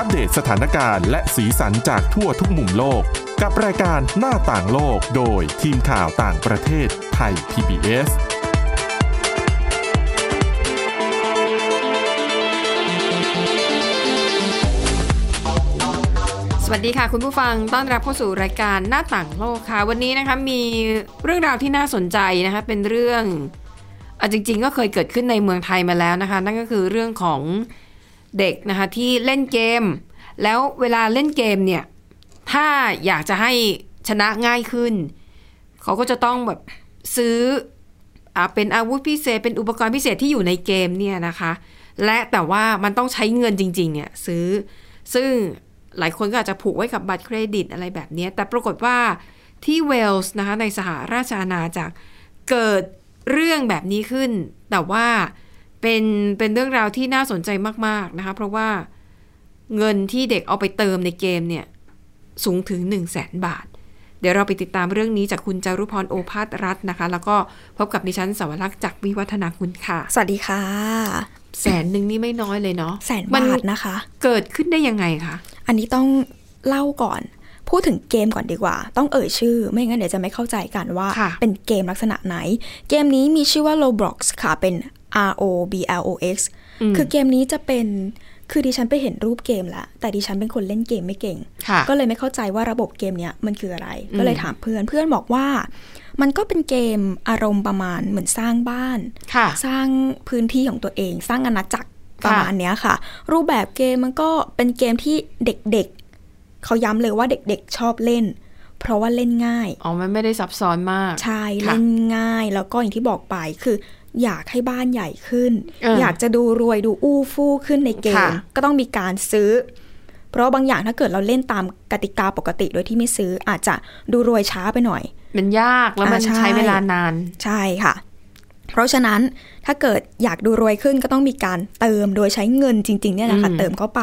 อัปเดตสถานการณ์และสีสันจากทั่วทุกมุมโลก กับรายการหน้าต่างโลกโดยทีมข่าวต่างประเทศไทย PBS สวัสดีค่ะคุณผู้ฟังต้อนรับเข้าสู่รายการหน้าต่างโลกค่ะ วันนี้นะคะมีเรื่องราวที่น่าสนใจนะคะเป็นเรื่องอจริง ๆ ก็เคยเกิดขึ้นในเมืองไทยมาแล้วนะคะ นั่นก็คือเรื่องของ เด็กนะคะที่เล่นเกม แล้วเวลาเล่นเกมเนี่ย ถ้าอยากจะให้ชนะง่ายขึ้น เขาก็จะต้องแบบซื้ออเป็นอาวุธพิเศษ เป็นอุปกรณ์พิเศษที่อยู่ในเกมเนี่ยนะคะ และแต่ว่ามันต้องใช้เงินจริงๆเนี่ยซื้อ ซึ่งหลายคนก็อาจจะผูกไว้กับบัตรเครดิตอะไรแบบนี้ แต่ปรากฏว่าที่เวลส์นะคะในสหราชอาณาจักรเกิดเรื่องแบบนี้ขึ้น แต่ว่า เป็นเป็นเรื่องราวที่น่าสนใจมาก ๆนะคะ เพราะว่าเงินที่เด็กเอาไปเติมในเกมเนี่ยสูงถึง 1 0 0 0 0แสนบาท เดี๋ยวเราไปติดตามเรื่องนี้จากคุณจารุพรโอภาสรัตน์นะคะ แล้วก็พบกับดิฉันสวรักษ์จากวิวัฒนาคุณค่ะ สวัสดีค่ะ แสนหนึ่งนี่ไม่น้อยเลยเนาะแสนมับาทนะคะ เกิดขึ้นได้ยังไงคะ อันนี้ต้องเล่าก่อน พูดถึงเกมก่อนดีกว่า ต้องเอ่ยชื่อ ไม่งั้นเดี๋ยวจะไม่เข้าใจกันว่าค่ะเป็นเกมลักษณะไหน เกมนี้มีชื่อว่า Roblox ค่ะ เป็น R O B L O X คือเกมนี้จะเป็นคือดิฉันไปเห็นรูปเกมแล้วแต่ดิฉันเป็นคนเล่นเกมไม่เก่งค่ะก็เลยไม่เข้าใจว่าระบบเกมเนี้ยมันคืออะไร ก็เลยถามเพื่อนเพื่อนบอกว่า มันก็เป็นเกมอารมณ์ประมาณเหมือนสร้างบ้านค่ะสร้างพื้นที่ของตัวเอง สร้างอาณาจักรค่ะประมาณเนี้ยค่ะ รูปแบบเกมมันก็เป็นเกมที่เด็กๆ เขาย้ำเลยว่าเด็กๆชอบเล่น เพราะว่าเล่นง่าย อ๋อ มันไม่ได้ซับซ้อนมาก ใช่ค่ะเล่นง่าย แล้วก็อย่างที่บอกไปคือ อยากให้บ้านใหญ่ขึ้นเอออยากจะดูรวยดูอู้ฟู่ขึ้นในเกมค่ะก็ต้องมีการซื้อ เพราะบางอย่างถ้าเกิดเราเล่นตามกติกาปกติโดยที่ไม่ซื้ออาจจะดูรวยช้าไปหน่อย มันยากแล้วมันอ่าใช่ใช้เวลานาน ใช่ค่ะ เพราะฉะนั้นถ้าเกิดอยากดูรวยขึ้นก็ต้องมีการเติมโดยใช้เงินจริง ๆ เนี่ยนะคะอืมเติมเข้าไป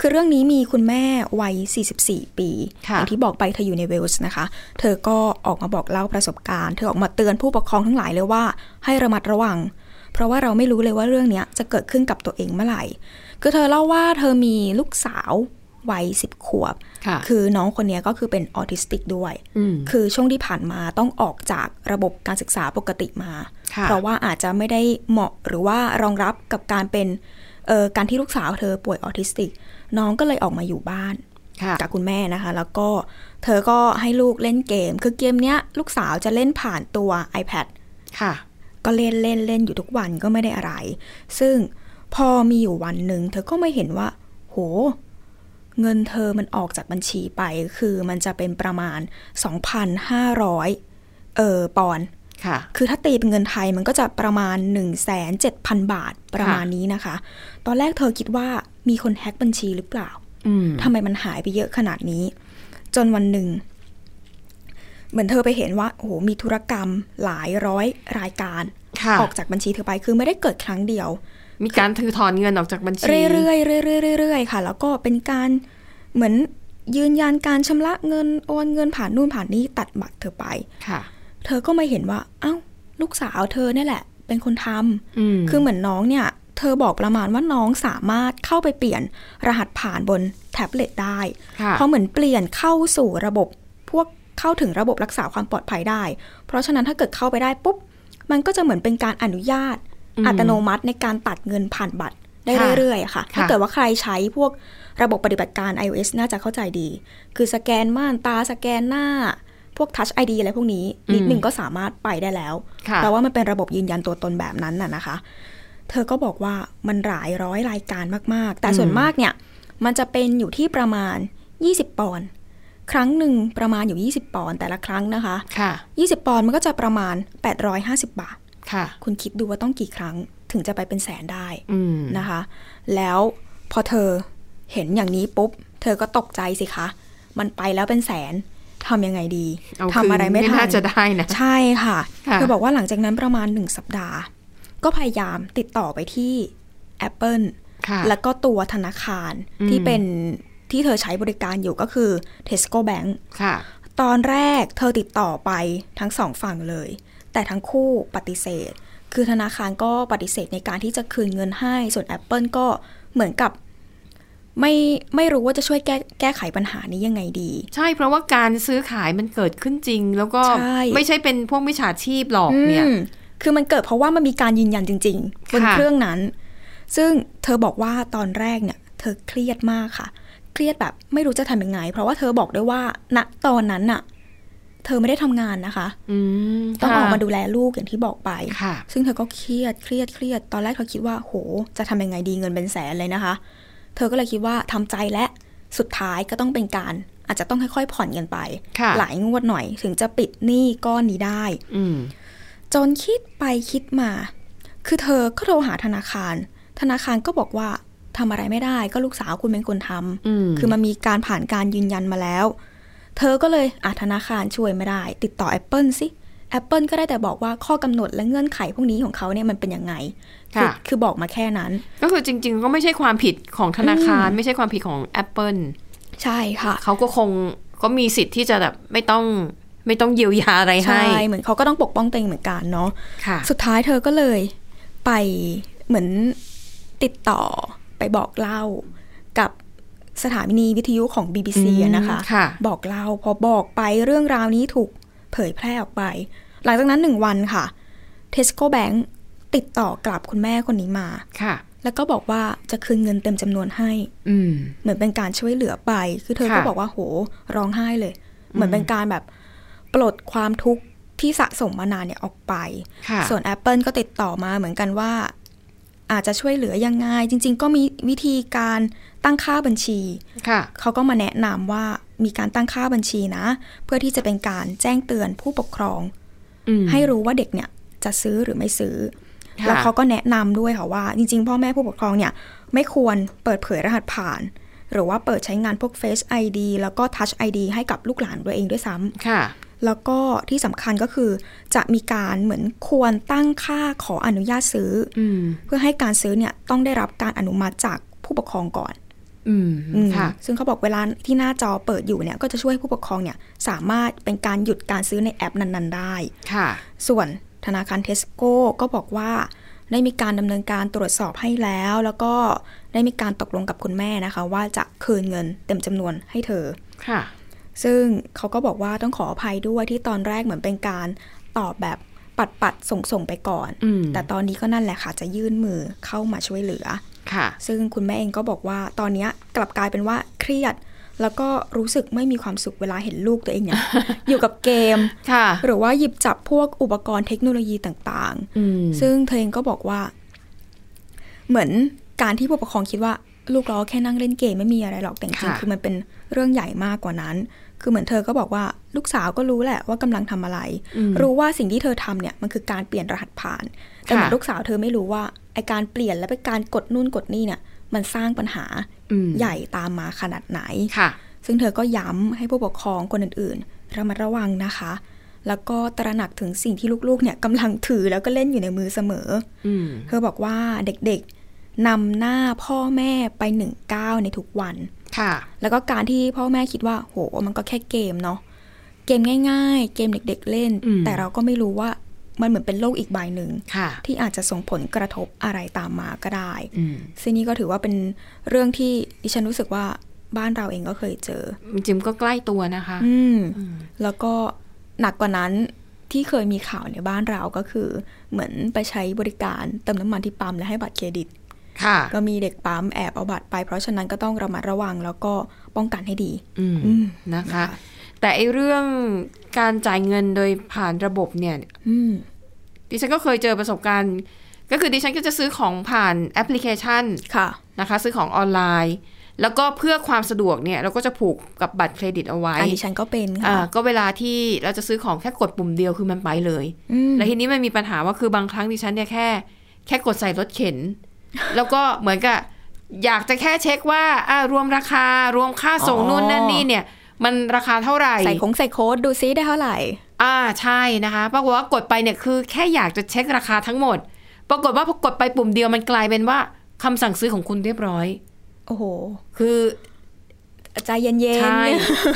คือเรื่องนี้มีคุณแม่วัย 44 ปีค่ะอย่างที่บอกไปเธออยู่ในเวลส์นะคะ เธอก็ออกมาบอกเล่าประสบการณ์ เธอออกมาเตือนผู้ปกครองทั้งหลายเลยว่า ให้ระมัดระวัง เพราะว่าเราไม่รู้เลยว่าเรื่องเนี้ยจะเกิดขึ้นกับตัวเองเมื่อไหร่คือเธอเล่าว่าเธอมีลูกสาว วัยสิบขวบค่ะคือน้องคนเนี้ยก็คือเป็นออทิสติกด้วยอืมคือช่วงที่ผ่านมาต้องออกจากระบบการศึกษาปกติมาค่ะเพราะว่าอาจจะไม่ได้เหมาะหรือว่ารองรับกับการเป็นเอ่อการที่ลูกสาวเธอป่วยออทิสติก น้องก็เลยออกมาอยู่บ้านค่ะกับคุณแม่นะคะ แล้วก็เธอก็ให้ลูกเล่นเกม คือเกมเนี้ยลูกสาวจะเล่นผ่านตัว iPad ค่ะ ก็เล่นเล่นเล่นอยู่ทุกวันก็ไม่ได้อะไร ซึ่งพอมีอยู่วันหนึ่งเธอก็ไม่เห็นว่า โห เงินเธอมันออกจากบัญชีไปคือมันจะเป็นประมาณ 2,500 เออปอนด์ค่ะ คือถ้าตีเป็นเงินไทยมันก็จะประมาณ 1 7 0 0 0 บาทประมาณนี้นะคะ ตอนแรกเธอคิดว่ามีคนแฮ็กบัญชีหรือเปล่าอืมทำไมมันหายไปเยอะขนาดนี้ จนวันหนึ่ง เหมือนเธอไปเห็นว่า โอ้โห มีธุรกรรมหลายร้อยรายการค่ะออกจากบัญชีเธอไป คือไม่ได้เกิดครั้งเดียว มีการถือถอนเงินออกจากบัญชี เรื่อยๆเรื่อยๆเรื่อยๆค่ะ แล้วก็เป็นการเหมือนยืนยันการชำระเงินโอนเงินผ่านนู่นผ่านนี่ตัดบัตรเธอไปค่ะ เธอก็มาเห็นว่า เอ้า ลูกสาวเธอเนี่ยแหละ เป็นคนทำอืมคือเหมือนน้องเนี่ย เธอบอกประมาณว่าน้องสามารถเข้าไปเปลี่ยนรหัสผ่านบนแท็บเล็ตได้ค่ะเพราะเหมือนเปลี่ยนเข้าสู่ระบบพวกเข้าถึงระบบรักษาความปลอดภัยได้ เพราะฉะนั้นถ้าเกิดเข้าไปได้ปุ๊บ มันก็จะเหมือนเป็นการอนุญาต อืมอัตโนมัติในการตัดเงินผ่านบัตรได้ค่ะเรื่อยๆอะค่ะค่ะ ถ้าเกิดว่าใครใช้พวกระบบปฏิบัติการ iOS น่าจะเข้าใจดี คือสแกนม่านตาสแกนหน้า พวก Touch ID อะไรพวกนี้ นิดหนึ่งก็สามารถไปได้แล้วค่ะเพราะว่ามันเป็นระบบยืนยันตัวตนแบบนั้นน่ะนะคะ เธอก็บอกว่ามันหลายร้อยรายการมากๆ แต่ส่วนมากเนี่ย มันจะเป็นอยู่ที่ประมาณ 20 ปอนด์ครั้งหนึ่งประมาณอยู่ 20 ปอนด์แต่ละครั้งนะคะค่ะ20 ปอนด์มันก็จะประมาณ 850 บาท ค่ะคุณคิดดูว่าต้องกี่ครั้งถึงจะไปเป็นแสนได้อืมนะคะ แล้วพอเธอเห็นอย่างนี้ปุ๊บ เธอก็ตกใจสิคะ มันไปแล้วเป็นแสนทำยังไงดีเอาทำอะไรไม่คืนทัน่านจะได้นะใช่ค่ะค่ะเธอบอกว่าหลังจากนั้นประมาณหนึ่งสัปดาห์ ก็พยายามติดต่อไปที่ Apple ค่ะแล้วก็ตัวธนาคารอืมที่เป็นที่เธอใช้บริการอยู่ก็คือ Tesco Bank ค่ะตอนแรกเธอติดต่อไปทั้งสองฝั่งเลย แต่ทั้งคู่ปฏิเสธ คือธนาคารก็ปฏิเสธในการที่จะคืนเงินให้ ส่วน Apple ก็เหมือนกับไม่ไม่รู้ว่าจะช่วยแก้แก้ไขปัญหานี้ยังไงดี ใช่เพราะว่าการซื้อขายมันเกิดขึ้นจริง แล้วก็ใช่ไม่ใช่เป็นพวกมิจฉาชีพหรอกเนี่ยอืมคือมันเกิดเพราะว่ามันมีการยืนยันจริงๆบนค่ะเครื่องนั้น ซึ่งเธอบอกว่าตอนแรกเนี่ย เธอเครียดมากค่ะ เครียดแบบไม่รู้จะทำยังไง เพราะว่าเธอบอกด้วยว่าณตอนนั้นน่ะ เธอไม่ได้ทำงานนะคะอืมต้องออกมาค่ะดูแลลูกอย่างที่บอกไปค่ะซึ่งเธอก็เครียดเครียดเครียด ตอนแรกเธอคิดว่าโห จะทำยังไงดีเงินเป็นแสนเลยนะคะ เธอก็เลยคิดว่าทำใจและสุดท้ายก็ต้องเป็นการอาจจะต้องค่อยๆผ่อนกันไปค่ะหลายงวดหน่อยถึงจะปิดหนี้ก้อนนี้ได้อืมจนคิดไปคิดมา คือเธอก็โทรหาธนาคาร ธนาคารก็บอกว่าทำอะไรไม่ได้ ก็ลูกสาวคุณเป็นคนทำอืมคือมันมีการผ่านการยืนยันมาแล้ว เธอก็เลยอะธนาคารช่วยไม่ได้ ติดต่อ Apple สิ Apple ก็ได้แต่บอกว่าข้อกำหนดและเงื่อนไขพวกนี้ของเขาเนี่ยมันเป็นยังไงอค่ะคือบอกมาแค่นั้น ก็คือจริง ๆ ก็ไม่ใช่ความผิดของธนาคาร ไม่ใช่ความผิดของ Apple ใช่ค่ะ เขาก็คงก็มีสิทธิ์ที่จะแบบไม่ต้องไม่ต้องเยียวยาอะไรให้ ใช่ เหมือนเขาก็ต้องปกป้องตัวเองเหมือนกันเนาะค่ะสุดท้ายเธอก็เลยไปเหมือนติดต่อไปบอกเล่ากับ สถานีวิทยุของ BBC อืมอะนะคะค่ะบอกเล่าพอบอกไปเรื่องราวนี้ถูกเผยแพร่ออกไป หลังจากนั้นหนึ่งวันค่ะ Tesco Bank ติดต่อกลับคุณแม่คนนี้มาค่ะ แล้วก็บอกว่าจะคืนเงินเต็มจำนวนให้ อืมเหมือนเป็นการช่วยเหลือไป คือเธอก็ค่ะบอกว่าโหร้องไห้เลย เหมือนเป็นการแบบปลดความทุกข์ที่สะสมมานานเนี่ยออกไปค่ะส่วน Apple ก็ติดต่อมาเหมือนกันว่า อาจจะช่วยเหลือยังไง จริง ๆ ก็มีวิธีการตั้งค่าบัญชีค่ะเขาก็มาแนะนำว่ามีการตั้งค่าบัญชีนะ เพื่อที่จะเป็นการแจ้งเตือนผู้ปกครองอืมให้รู้ว่าเด็กเนี่ยจะซื้อหรือไม่ซื้อค่ะแล้วเขาก็แนะนำด้วยค่ะว่า จริง ๆ พ่อแม่ผู้ปกครองเนี่ย ไม่ควรเปิดเผยรหัสผ่าน หรือว่าเปิดใช้งานพวก Face ID แล้วก็ Touch ID ให้กับลูกหลานตัวเองด้วยซ้ำค่ะ แล้วก็ที่สำคัญก็คือ จะมีการเหมือนควรตั้งค่าขออนุญาตซื้ออืมเพื่อให้การซื้อเนี่ยต้องได้รับการอนุมัติจากผู้ปกครองก่อนอืมอืมค่ะซึ่งเขาบอกเวลาที่หน้าจอเปิดอยู่เนี่ยก็จะช่วยให้ผู้ปกครองเนี่ยสามารถเป็นการหยุดการซื้อในแอปนั้น ๆ ได้ค่ะ ส่วนธนาคารเทสโก้ก็บอกว่า ได้มีการดำเนินการตรวจสอบให้แล้ว แล้วก็ได้มีการตกลงกับคุณแม่นะคะ ว่าจะคืนเงินเต็มจำนวนให้เธอค่ะ ซึ่งเขาก็บอกว่าต้องขออภัยด้วยที่ตอนแรกเหมือนเป็นการตอบแบบปัดปัดส่งส่งๆไปก่อนอืมแต่ตอนนี้ก็นั่นแหละค่ะ จะยื่นมือเข้ามาช่วยเหลือ ค่ะ ซึ่งคุณแม่เองก็บอกว่าตอนเนี้ยกลับกลายเป็นว่าเครียด แล้วก็รู้สึกไม่มีความสุขเวลาเห็นลูกตัวเองเนี่ยอยู่กับเกมค่ะหรือว่าหยิบจับพวกอุปกรณ์เทคโนโลยีต่างอืมๆซึ่งเธอเองก็บอกว่า เหมือนการที่ผู้ปกครองคิดว่า ลูกเราแค่นั่งเล่นเกมไม่มีอะไรหรอกแต่จริงๆคือมันเป็นเรื่องใหญ่มากกว่านั้น คือเหมือนเธอก็บอกว่าลูกสาวก็รู้แหละว่ากำลังทำอะไรอืมรู้ว่าสิ่งที่เธอทำเนี่ยมันคือการเปลี่ยนรหัสผ่าน แต่เหมือนค่ะลูกสาวเธอไม่รู้ว่าไอการเปลี่ยนและเป็นการกดนู่นกดนี่เนี่ย มันสร้างปัญหาอืมใหญ่ตามมาขนาดไหนค่ะ ซึ่งเธอก็ย้ำให้ผู้ปกครองคนอื่นๆระมัดระวังนะคะ แล้วก็ตระหนักถึงสิ่งที่ลูกๆเนี่ยกำลังถือแล้วก็เล่นอยู่ในมือเสมออืมเธอบอกว่าเด็กๆนำหน้าพ่อแม่ไปหนึ่งก้าวในทุกวัน ค่ะ แล้วก็การที่พ่อแม่คิดว่า โห มันก็แค่เกมเนาะ เกมง่าย ๆ เกมเด็ก ๆ เล่นอืมแต่เราก็ไม่รู้ว่ามันเหมือนเป็นโลกอีกใบหนึ่งค่ะที่อาจจะส่งผลกระทบอะไรตามมาก็ได้อืมซึ่งนี่ก็ถือว่าเป็นเรื่องที่ดิฉันรู้สึกว่าบ้านเราเองก็เคยเจอจริงๆก็ใกล้ตัวนะคะอืมอืม แล้วก็หนักกว่านั้นที่เคยมีข่าวในบ้านเราก็คือ เหมือนไปใช้บริการเติมน้ำมันที่ปั๊มและให้บัตรเครดิตค่ะ ก็มีเด็กปั๊มแอบเอาบัตรไป เพราะฉะนั้นก็ต้องระมัดระวังแล้วก็ป้องกันให้ดีอืมอืมนะคะ แต่ไอเรื่องการจ่ายเงินโดยผ่านระบบเนี่ยอืมดิฉันก็เคยเจอประสบการณ์ ก็คือดิฉันก็จะซื้อของผ่านแอปพลิเคชันค่ะนะคะ ซื้อของออนไลน์ แล้วก็เพื่อความสะดวกเนี่ย เราก็จะผูกกับบัตรเครดิตเอาไว้อันนี้ฉันก็เป็นอ่าค่ะก็เวลาที่เราจะซื้อของแค่กดปุ่มเดียวคือมันไปเลยอืมแล้วทีนี้มันมีปัญหาว่าคือบางครั้งดิฉันเนี่ยแค่ แค่กดใส่รถเข็น แล้วก็เหมือนกับอยากจะแค่เช็คว่าอ่ารวมราคารวมค่าส่งนู่นนั่นนี่เนี่ย มันราคาเท่าไหร่ ใส่คงใส่โค้ดดูซิได้เท่าไหร่ อ่าใช่นะคะปรากฏว่ากดไปเนี่ยคือแค่อยากจะเช็คราคาทั้งหมด ปรากฏว่าพอกดไปปุ่มเดียวมันกลายเป็นว่าคำสั่งซื้อของคุณเรียบร้อย โอ้โห คือ ใจเย็นๆใช่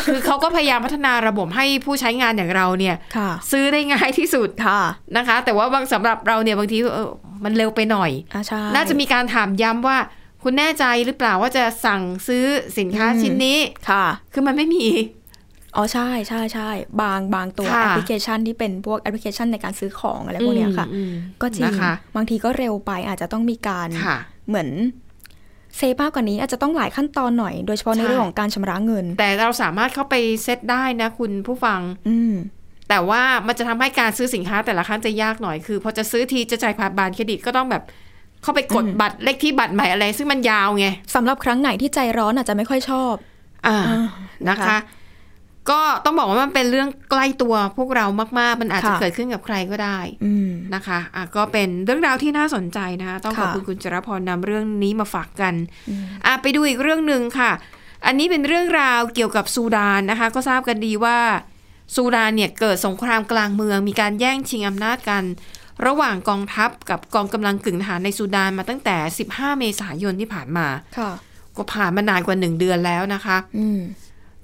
คือเขาก็พยายามพัฒนาระบบให้ผู้ใช้งานอย่างเราเนี่ยค่ะซื้อได้ง่ายที่สุดค่ะนะคะ แต่ว่าบางสำหรับเราเนี่ยบางทีเออมันเร็วไปหน่อยอ่าใช่น่าจะมีการถามย้ำว่าคุณคุณแน่ใจหรือเปล่าว่าจะสั่งซื้อสินค้าอืมชิ้นนี้ค่ะ คือมันไม่มี อ๋อใช่ใช่ใช่บางบางตัวค่ะแอปพลิเคชันที่เป็นพวกแอปพลิเคชันในการซื้อของอะไรพวกเนี้ยค่ะอืมก็จริงนะคะบางทีก็เร็วไปอาจจะต้องมีการค่ะเหมือน เซฟมากกว่านี้อาจจะต้องหลายขั้นตอนหน่อย โดยเฉพาะในใช่เรื่องของการชำระเงิน แต่เราสามารถเข้าไปเซตได้นะคุณผู้ฟัง อืมแต่ว่ามันจะทำให้การซื้อสินค้าแต่ละครั้งจะยากหน่อย คือพอจะซื้อทีจะจ่ายผ่านบัตรเครดิตก็ต้องแบบเข้าไปกดอืมบัตรเลขที่บัตรใหม่อะไร ซึ่งมันยาวไงสำหรับครั้งไหนที่ใจร้อนอาจจะไม่ค่อยชอบอ่าอ่านะคะนะคะ ก็ต้องบอกว่ามันเป็นเรื่องใกล้ตัวพวกเรามาก ๆ มันอาจจะค่ะเกิดขึ้นกับใครก็ได้อืมนะคะอะก็เป็นเรื่องราวที่น่าสนใจนะคะต้องขอบค่ะคุณคุณจรพรนำเรื่องนี้มาฝากกันอืมอะไปดูอีกเรื่องหนึ่งค่ะ อันนี้เป็นเรื่องราวเกี่ยวกับซูดานนะคะ ก็ทราบกันดีว่าซูดานเนี่ยเกิดสงครามกลางเมือง มีการแย่งชิงอำนาจกัน ระหว่างกองทัพกับกองกำลังกึ่งทหารในซูดานมาตั้งแต่ 15 เมษายนที่ผ่านมาค่ะก็ผ่านมานานกว่า1เดือนแล้วนะคะอืม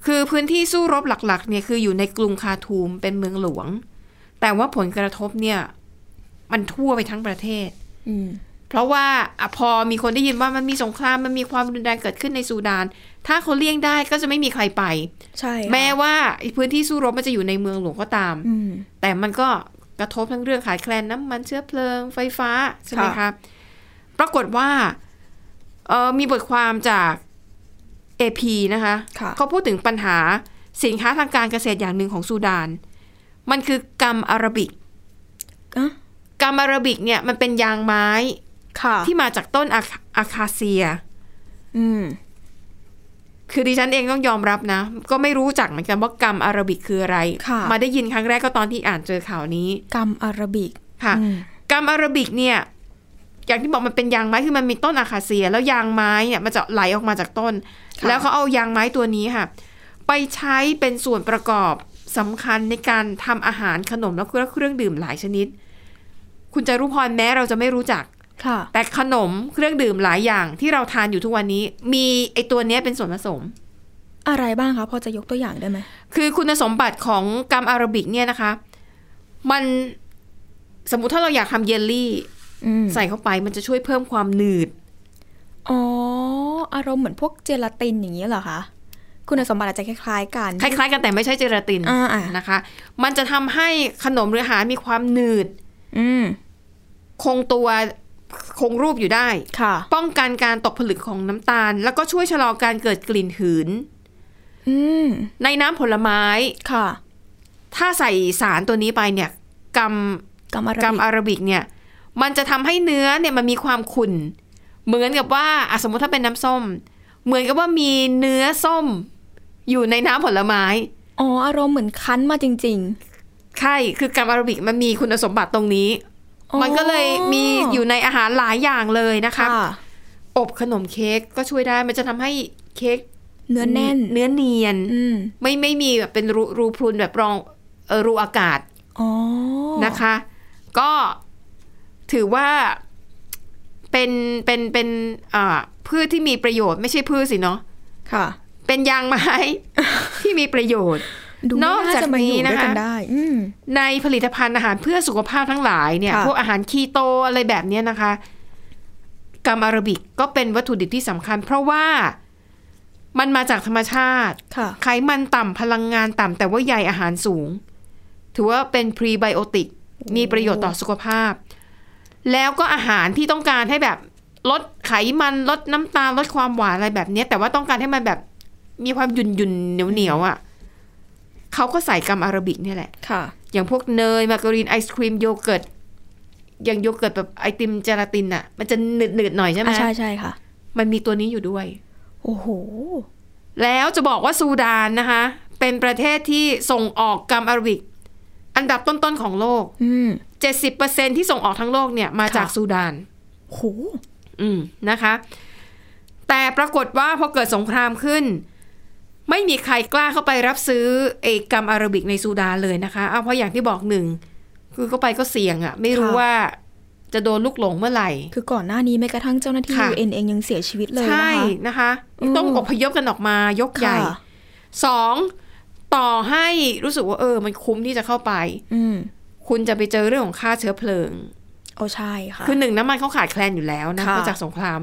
คือพื้นที่สู้รบหลักๆเนี่ยคืออยู่ในกรุงคาทูมเป็นเมืองหลวง แต่ว่าผลกระทบเนี่ย มันทั่วไปทั้งประเทศอืมเพราะว่าอะพอมีคนได้ยินว่ามันมีสงครามมันมีความรุนแรงเกิดขึ้นในซูดาน ถ้าเขาเลี่ยงได้ก็จะไม่มีใครไป ใช่ค่ะแม้ว่าไอ้พื้นที่สู้รบมันจะอยู่ในเมืองหลวงก็ตามอืมแต่มันก็กระทบทั้งเรื่องขาดแคลนน้ำมันเชื้อเพลิงไฟฟ้าใช่ไหมคะค่ะปรากฏว่าเออมีบทความจาก AP นะคะค่ะเขาพูดถึงปัญหาสินค้าทางการเกษตรอย่างหนึ่งของซูดาน มันคือกัมอาราบิกอะกัมอาราบิกเนี่ยมันเป็นยางไม้ค่ะที่มาจากต้นอาคอาคาเซีย อืม คือดิฉันเองต้องยอมรับนะ ก็ไม่รู้จักเหมือนกันว่ากัมอาราบิกคืออะไรค่ะมาได้ยินครั้งแรกก็ตอนที่อ่านเจอข่าวนี้กรรมอาราบิก ค่ะอืมกัมอาราบิกเนี่ย อย่างที่บอกมันเป็นยางไม้คือมันมีต้นอาคาเซีย แล้วยางไม้เนี่ยมันจะไหลออกมาจากต้นค่ะแล้วเขาเอายางไม้ตัวนี้ค่ะ ไปใช้เป็นส่วนประกอบสำคัญในการทำอาหารขนมและเครื่องดื่มหลายชนิด คุณจารุพรแม้เราจะไม่รู้จักค่ะแต่ขนมเครื่องดื่มหลายอย่างที่เราทานอยู่ทุกวันนี้ มีไอตัวเนี้ยเป็นส่วนผสม อะไรบ้างคะพอจะยกตัวอย่างได้ไหมคือคุณสมบัติของกัมอาราบิกเนี่ยนะคะ มันสมมุติถ้าเราอยากทำเยลลี่อืม ใส่เข้าไปมันจะช่วยเพิ่มความหนืด อ๋อ อารมณ์เหมือนพวกเจลาตินอย่างนี้เหรอคะ คุณสมบัติอาจจะคล้ายๆกัน คล้ายๆ กันแต่ไม่ใช่เจลาตินอ่าอ่านะคะ มันจะทำให้ขนมหรืออาหารมีความหนืดอืมคงตัวคงรูปอยู่ได้ค่ะป้องกันการตกผลึกของน้ำตาล แล้วก็ช่วยชะลอการเกิดกลิ่นหืนอืมในน้ำผลไม้ค่ะ ถ้าใส่สารตัวนี้ไปเนี่ยกัมกรรมอารากัมบิกอาราบิกเนี่ย มันจะทำให้เนื้อเนี่ยมันมีความขุ่น เหมือนกับว่าอะสมมติถ้าเป็นน้ำส้ม เหมือนกับว่ามีเนื้อส้ม อยู่ในน้ำผลไม้ อ๋อ อารมณ์เหมือนคั้นมาจริงใช่ คือกัมอาราบิกมันมีคุณสมบัติตรงนี้อ๋อมันก็เลยมีอยู่ในอาหารหลายอย่างเลยนะๆคะค่ะอบขนมเค้กก็ช่วยได้ มันจะทำให้เค้กเนื้อแน่น เนื้อเนียนอืมไม่ไม่มีแบบเป็นรูรูพรุนแบบรองเออรูอากาศอ๋อนะคะ ก็ ถือว่าเป็นเป็นเป็นอ่าพืชที่มีประโยชน์ไม่ใช่พืชสิเนาะค่ะ เป็นยางไม้ที่มีประโยชน์ดูนไม่อกน่าจากจะมาอยู่นี้ด้วยนะคะกันได้อืมในผลิตภัณฑ์อาหารเพื่อสุขภาพทั้งหลายเนี่ยค่ะพวกอาหารคีโตอะไรแบบเนี้ยนะคะกัมอาราบิกก็เป็นวัตถุดิบที่สำคัญ เพราะว่ามันมาจากธรรมชาติค่ะไขมันต่ำพลังงานต่ำแต่ว่าใยอาหารสูง ถือว่าเป็นพรีไบโอติก มีประโยชน์ต่อสุขภาพ แล้วก็อาหารที่ต้องการให้แบบลดไขมันลดน้ำตาลลดความหวานอะไรแบบเนี้ย แต่ว่าต้องการให้มันแบบมีความหยุ่นหยุ่นเหนียวเหนียวๆอะเขาก็ใส่กัมอาราบิกเนี่ยแหละค่ะ อย่างพวกเนยมาการีนไอศครีมโยเกิร์ตอย่างโยเกิร์ตแบบไอติมเจลาตินอะ มันจะหนืดหนืดๆหน่อยใช่ไหมอะใช่ใช่ค่ะ มันมีตัวนี้อยู่ด้วย โอ้โห แล้วจะบอกว่าซูดานนะคะ เป็นประเทศที่ส่งออกกัมอาราบิก อันดับต้นๆของโลกอืม 70%ที่ส่งออกทั้งโลกเนี่ยมาจากค่ะซูดานโหอืมนะคะ แต่ปรากฏว่าพอเกิดสงครามขึ้น ไม่มีใครกล้าเข้าไปรับซื้อเอกกัมอาราบิกในซูดานเลยนะคะ เอาเพราะอย่างที่บอกหนึ่ง คือเข้าไปก็เสี่ยงอะ่ะ ไม่รู้ค่ะว่าจะโดนลูกหลงเมื่อไหร่ คือก่อนหน้านี้แม้กระทั่งเจ้าหน้าที่ค่ะ UN เองยังเสียชีวิตเลยใช่นะคะนะคะอืมต้องอพยพกันออกมายกใหญ่ค่ะสองต่อให้รู้สึกว่าเออ มันคุ้มที่จะเข้าไปอืม คุณจะไปเจอเรื่องของค่าเชื้อเพลิงโอ้ใช่ค่ะคือหนึ่งน้ำมันเขาขาดแคลนอยู่แล้วนะค่ะมาจากสงคราม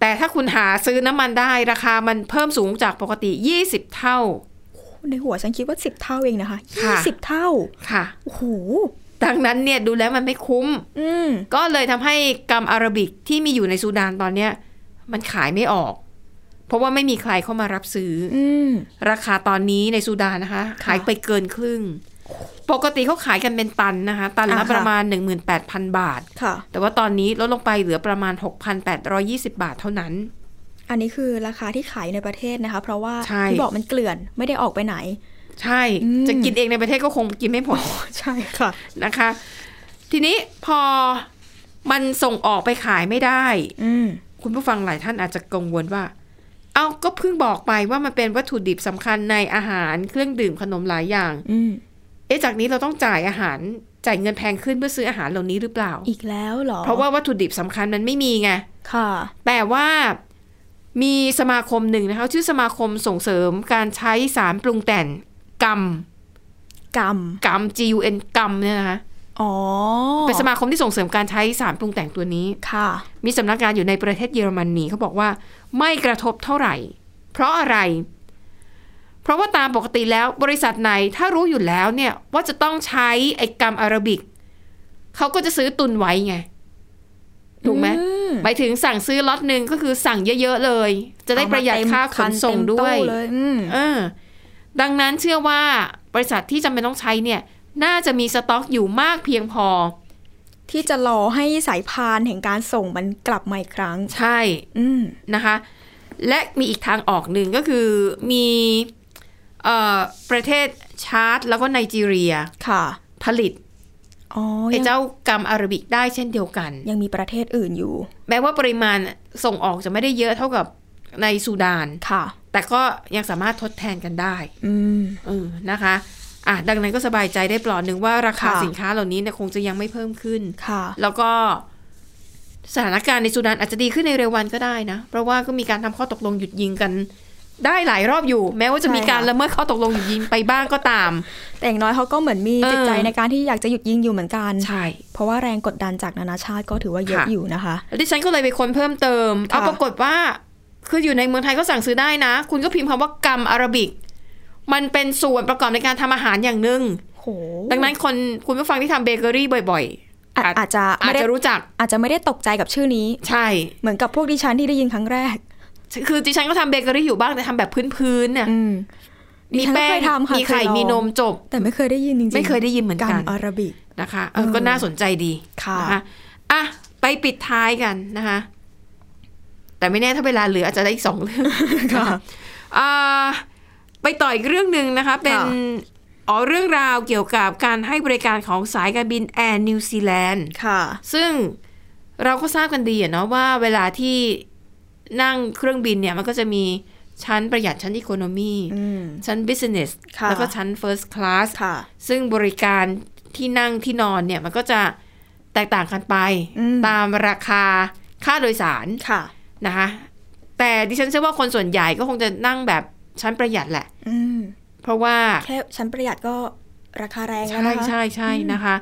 แต่ถ้าคุณหาซื้อน้ำมันได้ราคามันเพิ่มสูงจากปกติ20เท่า ในหัวฉันคิดว่าสิบเท่าเองนะคะยี่ค่ะสิบเท่าค่ะโอ้โหดังนั้นเนี่ยดูแล้วมันไม่คุ้ม อืมก็เลยทำให้กัมอาราบิกที่มีอยู่ในซูดานตอนเนี้ย มันขายไม่ออก เพราะว่าไม่มีใครเข้ามารับซื้อออืมราคาตอนนี้ในซูดานนะคะ ขายไปเกินครึ่ง ปกติเขาขายกันเป็นตันนะคะ ตันละอ่าค่ะประมาณ 18,000 บาท ค่ะ แต่ว่าตอนนี้ลดลงไปเหลือประมาณ 6,820 บาทเท่านั้น อันนี้คือราคาที่ขายในประเทศนะคะ เพราะว่าใช่ที่บอกมันเกลื่อนไม่ได้ออกไปไหน ใช่อืมจะกินเองในประเทศก็คงกินไม่หมดใช่ค่ะ นะคะ ทีนี้พอมันส่งออกไปขายไม่ได้อืมคุณผู้ฟังหลายท่านอาจจะกังวลว่า เอาก็เพิ่งบอกไปว่ามันเป็นวัตถุดิบสำคัญในอาหารเครื่องดื่มขนมหลายอย่างอืม เอ๊ะจากนี้เราต้องจ่ายอาหารจ่ายเงินแพงขึ้นเพื่อซื้ออาหารเหล่านี้หรือเปล่า อีกแล้วเหรอ เพราะว่าวัตถุดิบสำคัญมันไม่มีไง ค่ะ แต่ว่ามีสมาคมหนึ่งนะคะชื่อสมาคมส่งเสริมการใช้สารปรุงแต่งกรรมกรรมกรรม G U N กรรมเนี่ยนะคะอ๋อ เป็นสมาคมที่ส่งเสริมการใช้สารปรุงแต่งตัวนี้ ค่ะ มีสำนักงานอยู่ในประเทศเยอรมนีเขาบอกว่า ไม่กระทบเท่าไหร่ เพราะอะไรเพราะว่าตามปกติแล้วบริษัทไหนถ้ารู้อยู่แล้วเนี่ยว่าจะต้องใช้ไอ้กรรมอาราบิกเขาก็จะซื้อตุนไว้ไงถูกไหมอืมหมายถึงสั่งซื้อล็อตหนึ่งก็คือสั่งเยอะๆเลย จะได้ประหยัดค่าขนส่งด้วยเต็มตู้เลยอืมเออ ดังนั้นเชื่อว่าบริษัทที่จำเป็นต้องใช้เนี่ย น่าจะมีสต็อกอยู่มากเพียงพอ ที่จะรอให้สายพานแห่งการส่งมันกลับมาอีกครั้ง ใช่อืมนะคะ และมีอีกทางออกหนึ่งก็คือมีเอ่อ ประเทศชาร์ตแล้วก็ไนจีเรียค่ะ ผลิตอ๋อไอ้ยังเจ้ากรรมอาราบิกได้เช่นเดียวกัน ยังมีประเทศอื่นอยู่ แม้ว่าปริมาณส่งออกจะไม่ได้เยอะเท่ากับในซูดานค่ะ แต่ก็ยังสามารถทดแทนกันได้ อืมเออนะคะอะดังนั้นก็สบายใจได้ปลอดหนึ่งว่าราคาค่ะสินค้าเหล่านี้เนี่ยคงจะยังไม่เพิ่มขึ้นค่ะ แล้วก็สถานการณ์ในซูดานอาจจะดีขึ้นในเร็ววันก็ได้นะ เพราะว่าก็มีการทำข้อตกลงหยุดยิงกัน ได้หลายรอบอยู่ แม้ว่าจะมีใช่ค่ะการละเมิดข้อตกลงหยุดยิงไปบ้างก็ตาม แต่อย่างน้อยเขาก็เหมือนมีเออจิตใจในการที่อยากจะหยุดยิงอยู่เหมือนกันใช่เพราะว่าแรงกดดันจากนานาชาติก็ถือว่าเยอะค่ะอยู่นะคะแล้วดิฉันก็เลยไปค้นเพิ่มเติมค่ะเอาปรากฏว่า คืออยู่ในเมืองไทยก็สั่งซื้อได้นะ คุณก็พิมพ์คำว่ากัมอาราบิก มันเป็นส่วนประกอบในการทำอาหารอย่างหนึ่งโหดังนั้นคนคุณผู้ฟังที่ทำเบเกอรี่บ่อยๆอาจอาจจะอาไม่จได้จะรู้จักอาจจะไม่ได้ตกใจกับชื่อนี้ ใช่ เหมือนกับพวกดิฉันที่ได้ยินครั้งแรก คือดิฉันก็ทำเบเกอรี่อยู่บ้างแต่ทำแบบพื้นๆน่ะอืมมีดิฉันก็แป้งเคยทำค่ะมีไข่เคยลองมีนมจบ แต่ไม่เคยได้ยินจริงๆไม่เคยได้ยินเหมือนกักันนอาราบิกนะคะเออเออก็น่าสนใจดีค่ะนะคะอะไปปิดท้ายกันนะคะ แต่ไม่แน่ถ้าเวลาเหลืออาจจะได้อีกสองเรื่องค่ะอ่าไปต่ออีกเรื่องหนึ่งนะคะ เป็นค่ะอ๋อเรื่องราวเกี่ยวกับการให้บริการของสายการบินแอร์นิวซีแลนด์ค่ะ ซึ่งเราก็ทราบกันดีอะเนาะว่าเวลาที่ นั่งเครื่องบินเนี่ยมันก็จะมีชั้นประหยัดชั้น economy อืมชั้น business ค่ะแล้วก็ชั้น first class ค่ะซึ่งบริการที่นั่งที่นอนเนี่ยมันก็จะแตกต่างกันไปอืมตามราคาค่าโดยสารค่ะนะคะแต่ดิฉันเชื่อว่าคนส่วนใหญ่ก็คงจะนั่งแบบชั้นประหยัดแหละอืมเพราะว่าแค่ชั้นประหยัดก็ราคาแรงแล้วใช่นะคะใช่ใช่นะคะ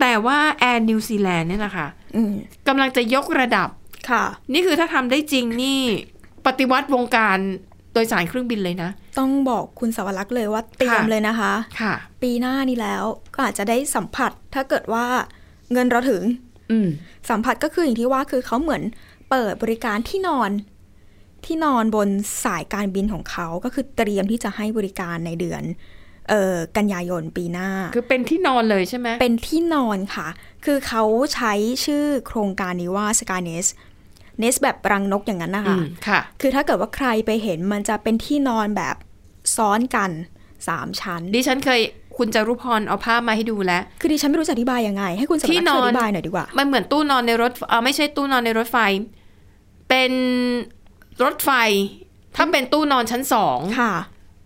แต่ว่าแอร์นิวซีแลนด์เนี่ยนะคะอืมกำลังจะยกระดับ ค่ะ นี่คือถ้าทำได้จริงนี่ปฏิวัติวงการโดยสารเครื่องบินเลยนะ ต้องบอกคุณสวรักษ์เลยว่าเตรียมค่ะ เลยนะคะ ค่ะ ปีหน้านี้แล้วก็อาจจะได้สัมผัสถ้าเกิดว่าเงินเราถึง อืม สัมผัสก็คืออย่างที่ว่าคือเขาเหมือนเปิดบริการที่นอน ที่นอนบนสายการบินของเขาก็คือเตรียมที่จะให้บริการในเดือนเอ่อกันยายนปีหน้า คือเป็นที่นอนเลยใช่ไหมเป็นที่นอนค่ะ คือเขาใช้ชื่อโครงการนี้ว่า Sky Nest Nest แบบรังนกอย่างนั้นนะอืคะมค่ะ คือถ้าเกิดว่าใครไปเห็นมันจะเป็นที่นอนแบบซ้อนกันสามชั้น ดิฉันเคยคุณจารุพรเอาภาพมาให้ดูแล้ว คือดิฉันไม่รู้จะอธิบายยังไง ให้คุณสมที่รักนช่อวนยอธิบายหน่อยดีกว่า มันเหมือนตู้นอนในรถเออไม่ใช่ตู้นอนในรถไฟ เป็นรถไฟ ถ้าเป็นตู้นอนชั้นสองค่ะ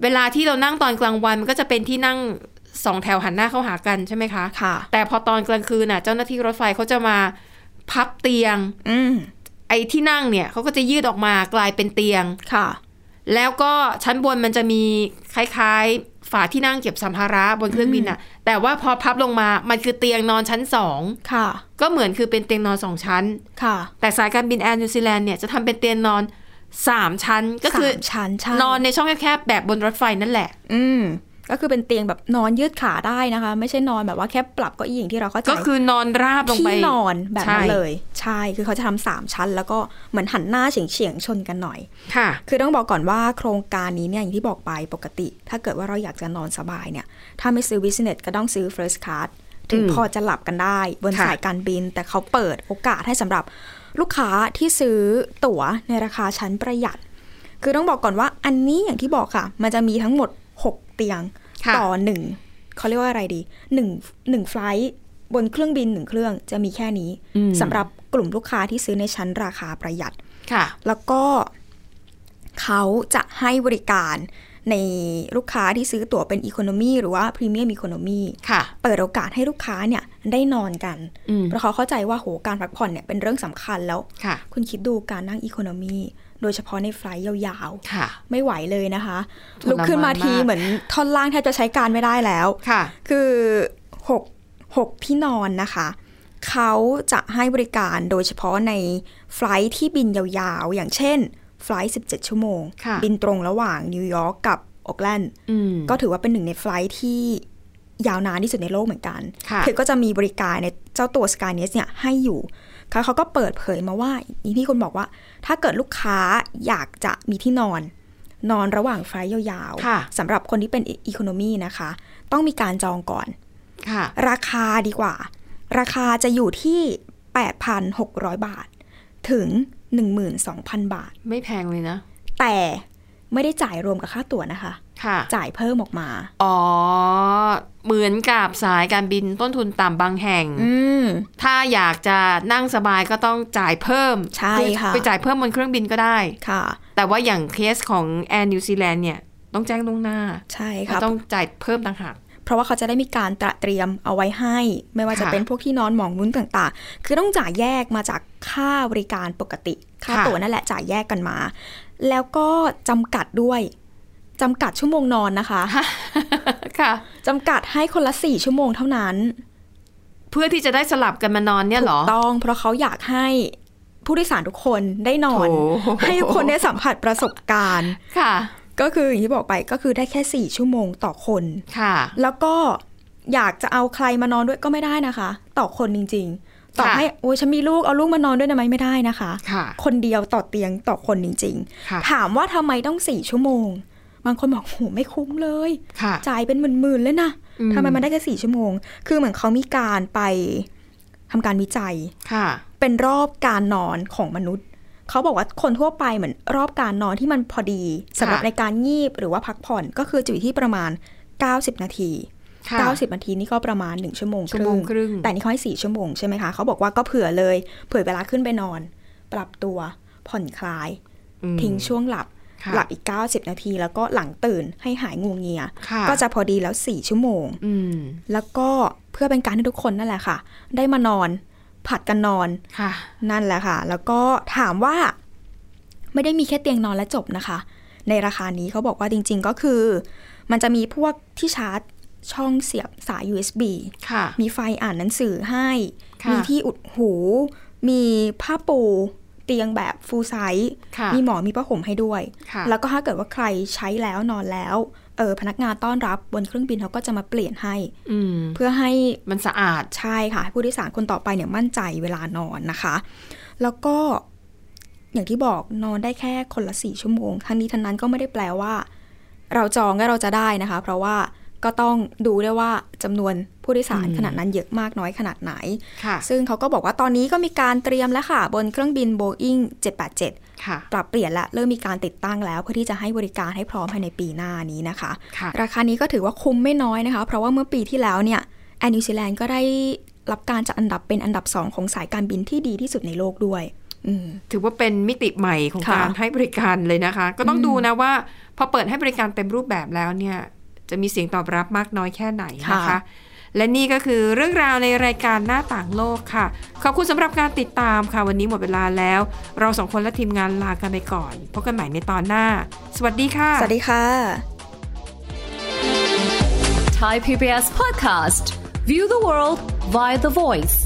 เวลาที่เรานั่งตอนกลางวันมันก็จะเป็นที่นั่งสองแถวหันหน้าเข้าหากันใช่ไหมคะค่ะ แต่พอตอนกลางคืนน่ะ เจ้าหน้าที่รถไฟเขาจะมาพับเตียง อืมไอ้ที่นั่งเนี่ยเขาก็จะยืดออกมากลายเป็นเตียงค่ะ แล้วก็ชั้นบนมันจะมีคล้ายฝาที่นั่งเก็บสัมภาระบนเครื่องบินอะแต่ว่าพอพับลงมามันคือเตียงนอนชั้นสองค่ะ ก็เหมือนคือเป็นเตียงนอนสองชั้นค่ะ แต่สายการบินแอร์นิวซีแลนด์เนี่ยจะทำเป็นเตียงนอนสามชั้นก็คือสามชั้นใช่นอนในช่องแคบๆแบบบนรถไฟนั่นแหละ อืม ก็คือเป็นเตียงแบบนอนยืดขาได้นะคะ ไม่ใช่นอนแบบว่าแค่ปรับเก็อีอย่างที่เราเข้าใจก็คือนอนราบลงไปที่นอนแบบนั้นใช่เลย ใช่คือเขาจะทำสามชั้น แล้วก็เหมือนหันหน้าเฉียงเฉียงๆชนกันหน่อยค่ะ คือต้องบอกก่อนว่าโครงการนี้เนี่ยอย่างที่บอกไปปกติ ถ้าเกิดว่าเราอยากจะนอนสบายเนี่ย ถ้าไม่ซื้อ business ก็ต้องซื้อ first class ถึงอืมพอจะหลับกันได้บนค่ะสายการบิน แต่เขาเปิดโอกาสให้สำหรับลูกค้าที่ซื้อตั๋วในราคาชั้นประหยัด คือต้องบอกก่อนว่าอันนี้อย่างที่บอกค่ะ มันจะมีทั้งหมด 6 เตียงค่ะ ต่อหนึ่งเขาเรียกว่าอะไรดีหนึ่งหนึ่งไฟลท์บนเครื่องบินหนึ่งเครื่องจะมีแค่นี้อืมสำหรับกลุ่มลูกค้าที่ซื้อในชั้นราคาประหยัดค่ะ แล้วก็เขาจะให้บริการในลูกค้าที่ซื้อตั๋วเป็นอีโคโนมีหรือว่าพรีเมียมอีโคโนมีค่ะเปิดโอกาสให้ลูกค้าเนี่ยได้นอนกันอืมเพราะเขาเข้าใจว่าโหการพักผ่อนเนี่ยเป็นเรื่องสำคัญแล้วค่ะคุณคิดดูการนั่งอีโคโนมี โดยเฉพาะในไฟลท์ยาวค่ะๆไม่ไหวเลยนะคะทรมานลุกขึ้นมาทีมากเหมือนท่อนล่างแทบจะใช้การไม่ได้แล้วค่ะ คือหกหกที่นอนนะคะ เขาจะให้บริการโดยเฉพาะใน flight ที่บินยาวๆ อย่างเช่น flight 17 ชั่วโมงค่ะบินตรงระหว่างนิวยอร์กกับโอ๊คแลนด์อืมก็ถือว่าเป็นหนึ่งใน flight ที่ยาวนานที่สุดในโลกเหมือนกันค่ะอก็จะมีบริการในเจ้าตัว Skynest เนี่ยให้อยู่ เขาเขาก็เปิดเผยมาว่าอย่างที่คุณบอกว่า ถ้าเกิดลูกค้าอยากจะมีที่นอน นอนระหว่างไฟลท์ยาวค่ะๆสำหรับคนที่เป็นอีโคโนมีนะคะ ต้องมีการจองก่อนค่ะราคาดีกว่า ราคาจะอยู่ที่ 8,600 บาท ถึง 12,000 บาท ไม่แพงเลยนะ แต่ไม่ได้จ่ายรวมกับค่าตั๋วนะคะค่ะ จ่ายเพิ่มออกมา อ๋อ เหมือนกับสายการบินต้นทุนต่ำบางแห่งอืมถ้าอยากจะนั่งสบายก็ต้องจ่ายเพิ่ม ใช่อค่ะไปจ่ายเพิ่มบนเครื่องบินก็ได้ค่ะ แต่ว่าอย่างเคสของแอร์นิวซีแลนด์เนี่ยต้องแจ้งล่วงหน้า ใช่ค่ะต้องจ่ายเพิ่มต่างหากเพราะว่าเขาจะได้มีการตระเตรียมเอาไว้ให้ ไม่ว่าจะค่ะเป็นพวกที่นอนหมอนมุ้งต่างๆ คือต้องจ่ายแยกมาจากค่าบริการปกติ ค่าค่ะตั๋วนั่นแหละจ่ายแยกกันมา แล้วก็จำกัดด้วย จำกัดชั่วโมงนอนนะคะ ค่ะจำกัดให้คนละสี่ชั่วโมงเท่านั้น เพื่อที่จะได้สลับกันมานอนเนี่ยเหรอถูกต้อง เพราะเขาอยากให้ผู้โดยสารทุกคนได้นอนโถให้ทุกคนได้สัมผัสประสบการณ์ ค่ะ ก็คืออย่างที่บอกไปก็คือได้แค่สี่ชั่วโมงต่อคน ค่ะ แล้วก็อยากจะเอาใครมานอนด้วยก็ไม่ได้นะคะ ต่อคนจริง ๆ ต่อค่ะให้โอ้ยฉันมีลูกเอาลูกมานอนด้วยได้ไหมไม่ได้นะคะค่ะคนเดียวต่อเตียงต่อคนจริงค่ะๆถามว่าทำไมต้องสี่ชั่วโมง บางคนบอกโหไม่คุ้มเลยค่ะจ่ายเป็นหมื่นๆเลยนะอืมทำไมมันได้แค่สี่ชั่วโมง คือเหมือนเขามีการไปทำการวิจัยค่ะ เป็นรอบการนอนของมนุษย์ เขาบอกว่าคนทั่วไปเหมือนรอบการนอนที่มันพอดีสำหรับในการงีบหรือว่าพักผ่อนก็คือจะอยู่ที่ประมาณ 90 นาทีค่ะ90นาทีนี่ก็ประมาณ 1 ชั่วโมงชั่วโมงครึ่งแต่นี่เขาให้ 4 ชั่วโมงใช่ไหมคะ เขาบอกว่าก็เผื่อเลย เผื่อเวลาขึ้นไปนอน ปรับตัวผ่อนคลายอืมทิ้งช่วงหลับค่ะ หลับอีก 90 นาที แล้วก็หลังตื่นให้หายงวงเงียค่ะก็จะพอดีแล้ว 4 ชั่วโมงอืมแล้วก็เพื่อเป็นการให้ทุกคนนั่นแหละค่ะ ได้มานอน ผัดกันนอนค่ะนั่นแหละค่ะ แล้วก็ถามว่า ไม่ได้มีแค่เตียงนอนและจบนะคะ ในราคานี้เขาบอกว่าจริง ๆ ก็คือ มันจะมีพวกที่ชาร์จช่องเสียบสาย USB ค่ะมีไฟอ่านหนังสือให้ค่ะมีที่อุดหู มีผ้าปู เตียงแบบ full size ค่ะมีหมอนมีผ้าห่มให้ด้วยค่ะแล้วก็ถ้าเกิดว่าใครใช้แล้วนอนแล้วเออพนักงานต้อนรับบนเครื่องบินเขาก็จะมาเปลี่ยนให้อืมเพื่อให้มันสะอาดใช่ค่ะให้ผู้โดยสารคนต่อไปเนี่ยมั่นใจเวลานอนนะคะ แล้วก็อย่างที่บอกนอนได้แค่คนละสี่ชั่วโมงทั้งนี้ทั้งนั้นก็ไม่ได้แปลว่า เราจองแล้วเราจะได้นะคะ เพราะว่า ก็ต้องดูด้วยว่าจำนวนผู้โดยสารอืมขนาดนั้นเยอะมากน้อยขนาดไหนค่ะซึ่งเขาก็บอกว่าตอนนี้ก็มีการเตรียมแล้วค่ะ บนเครื่องบิน Boeing 787ค่ะปรับเปลี่ยนและเริ่มมีการติดตั้งแล้ว เพื่อที่จะให้บริการให้พร้อมภายในปีหน้านี้นะคะค่ะราคานี้ก็ถือว่าคุ้มไม่น้อยนะคะ เพราะว่าเมื่อปีที่แล้วเนี่ยแอร์นิวซีแลนด์ก็ได้รับการจัดอันดับเป็นอันดับสองของสายการบินที่ดีที่สุดในโลกด้วยอืมถือว่าเป็นมิติใหม่ของค่ะการให้บริการเลยนะคะ ก็ต้องดูนะว่า พอเปิดให้บริการเต็มรูปแบบแล้วเนี่ย จะมีเสียงตอบรับมากน้อยแค่ไหนนะคะค่ะและนี่ก็คือเรื่องราวในรายการหน้าต่างโลกค่ะ ขอบคุณสำหรับการติดตามค่ะ วันนี้หมดเวลาแล้ว เราสองคนและทีมงานลากันไปก่อนพบกันใหม่ในตอนหน้า สวัสดีค่ะ สวัสดีค่ะ Thai PBS podcast. View the world via the voice.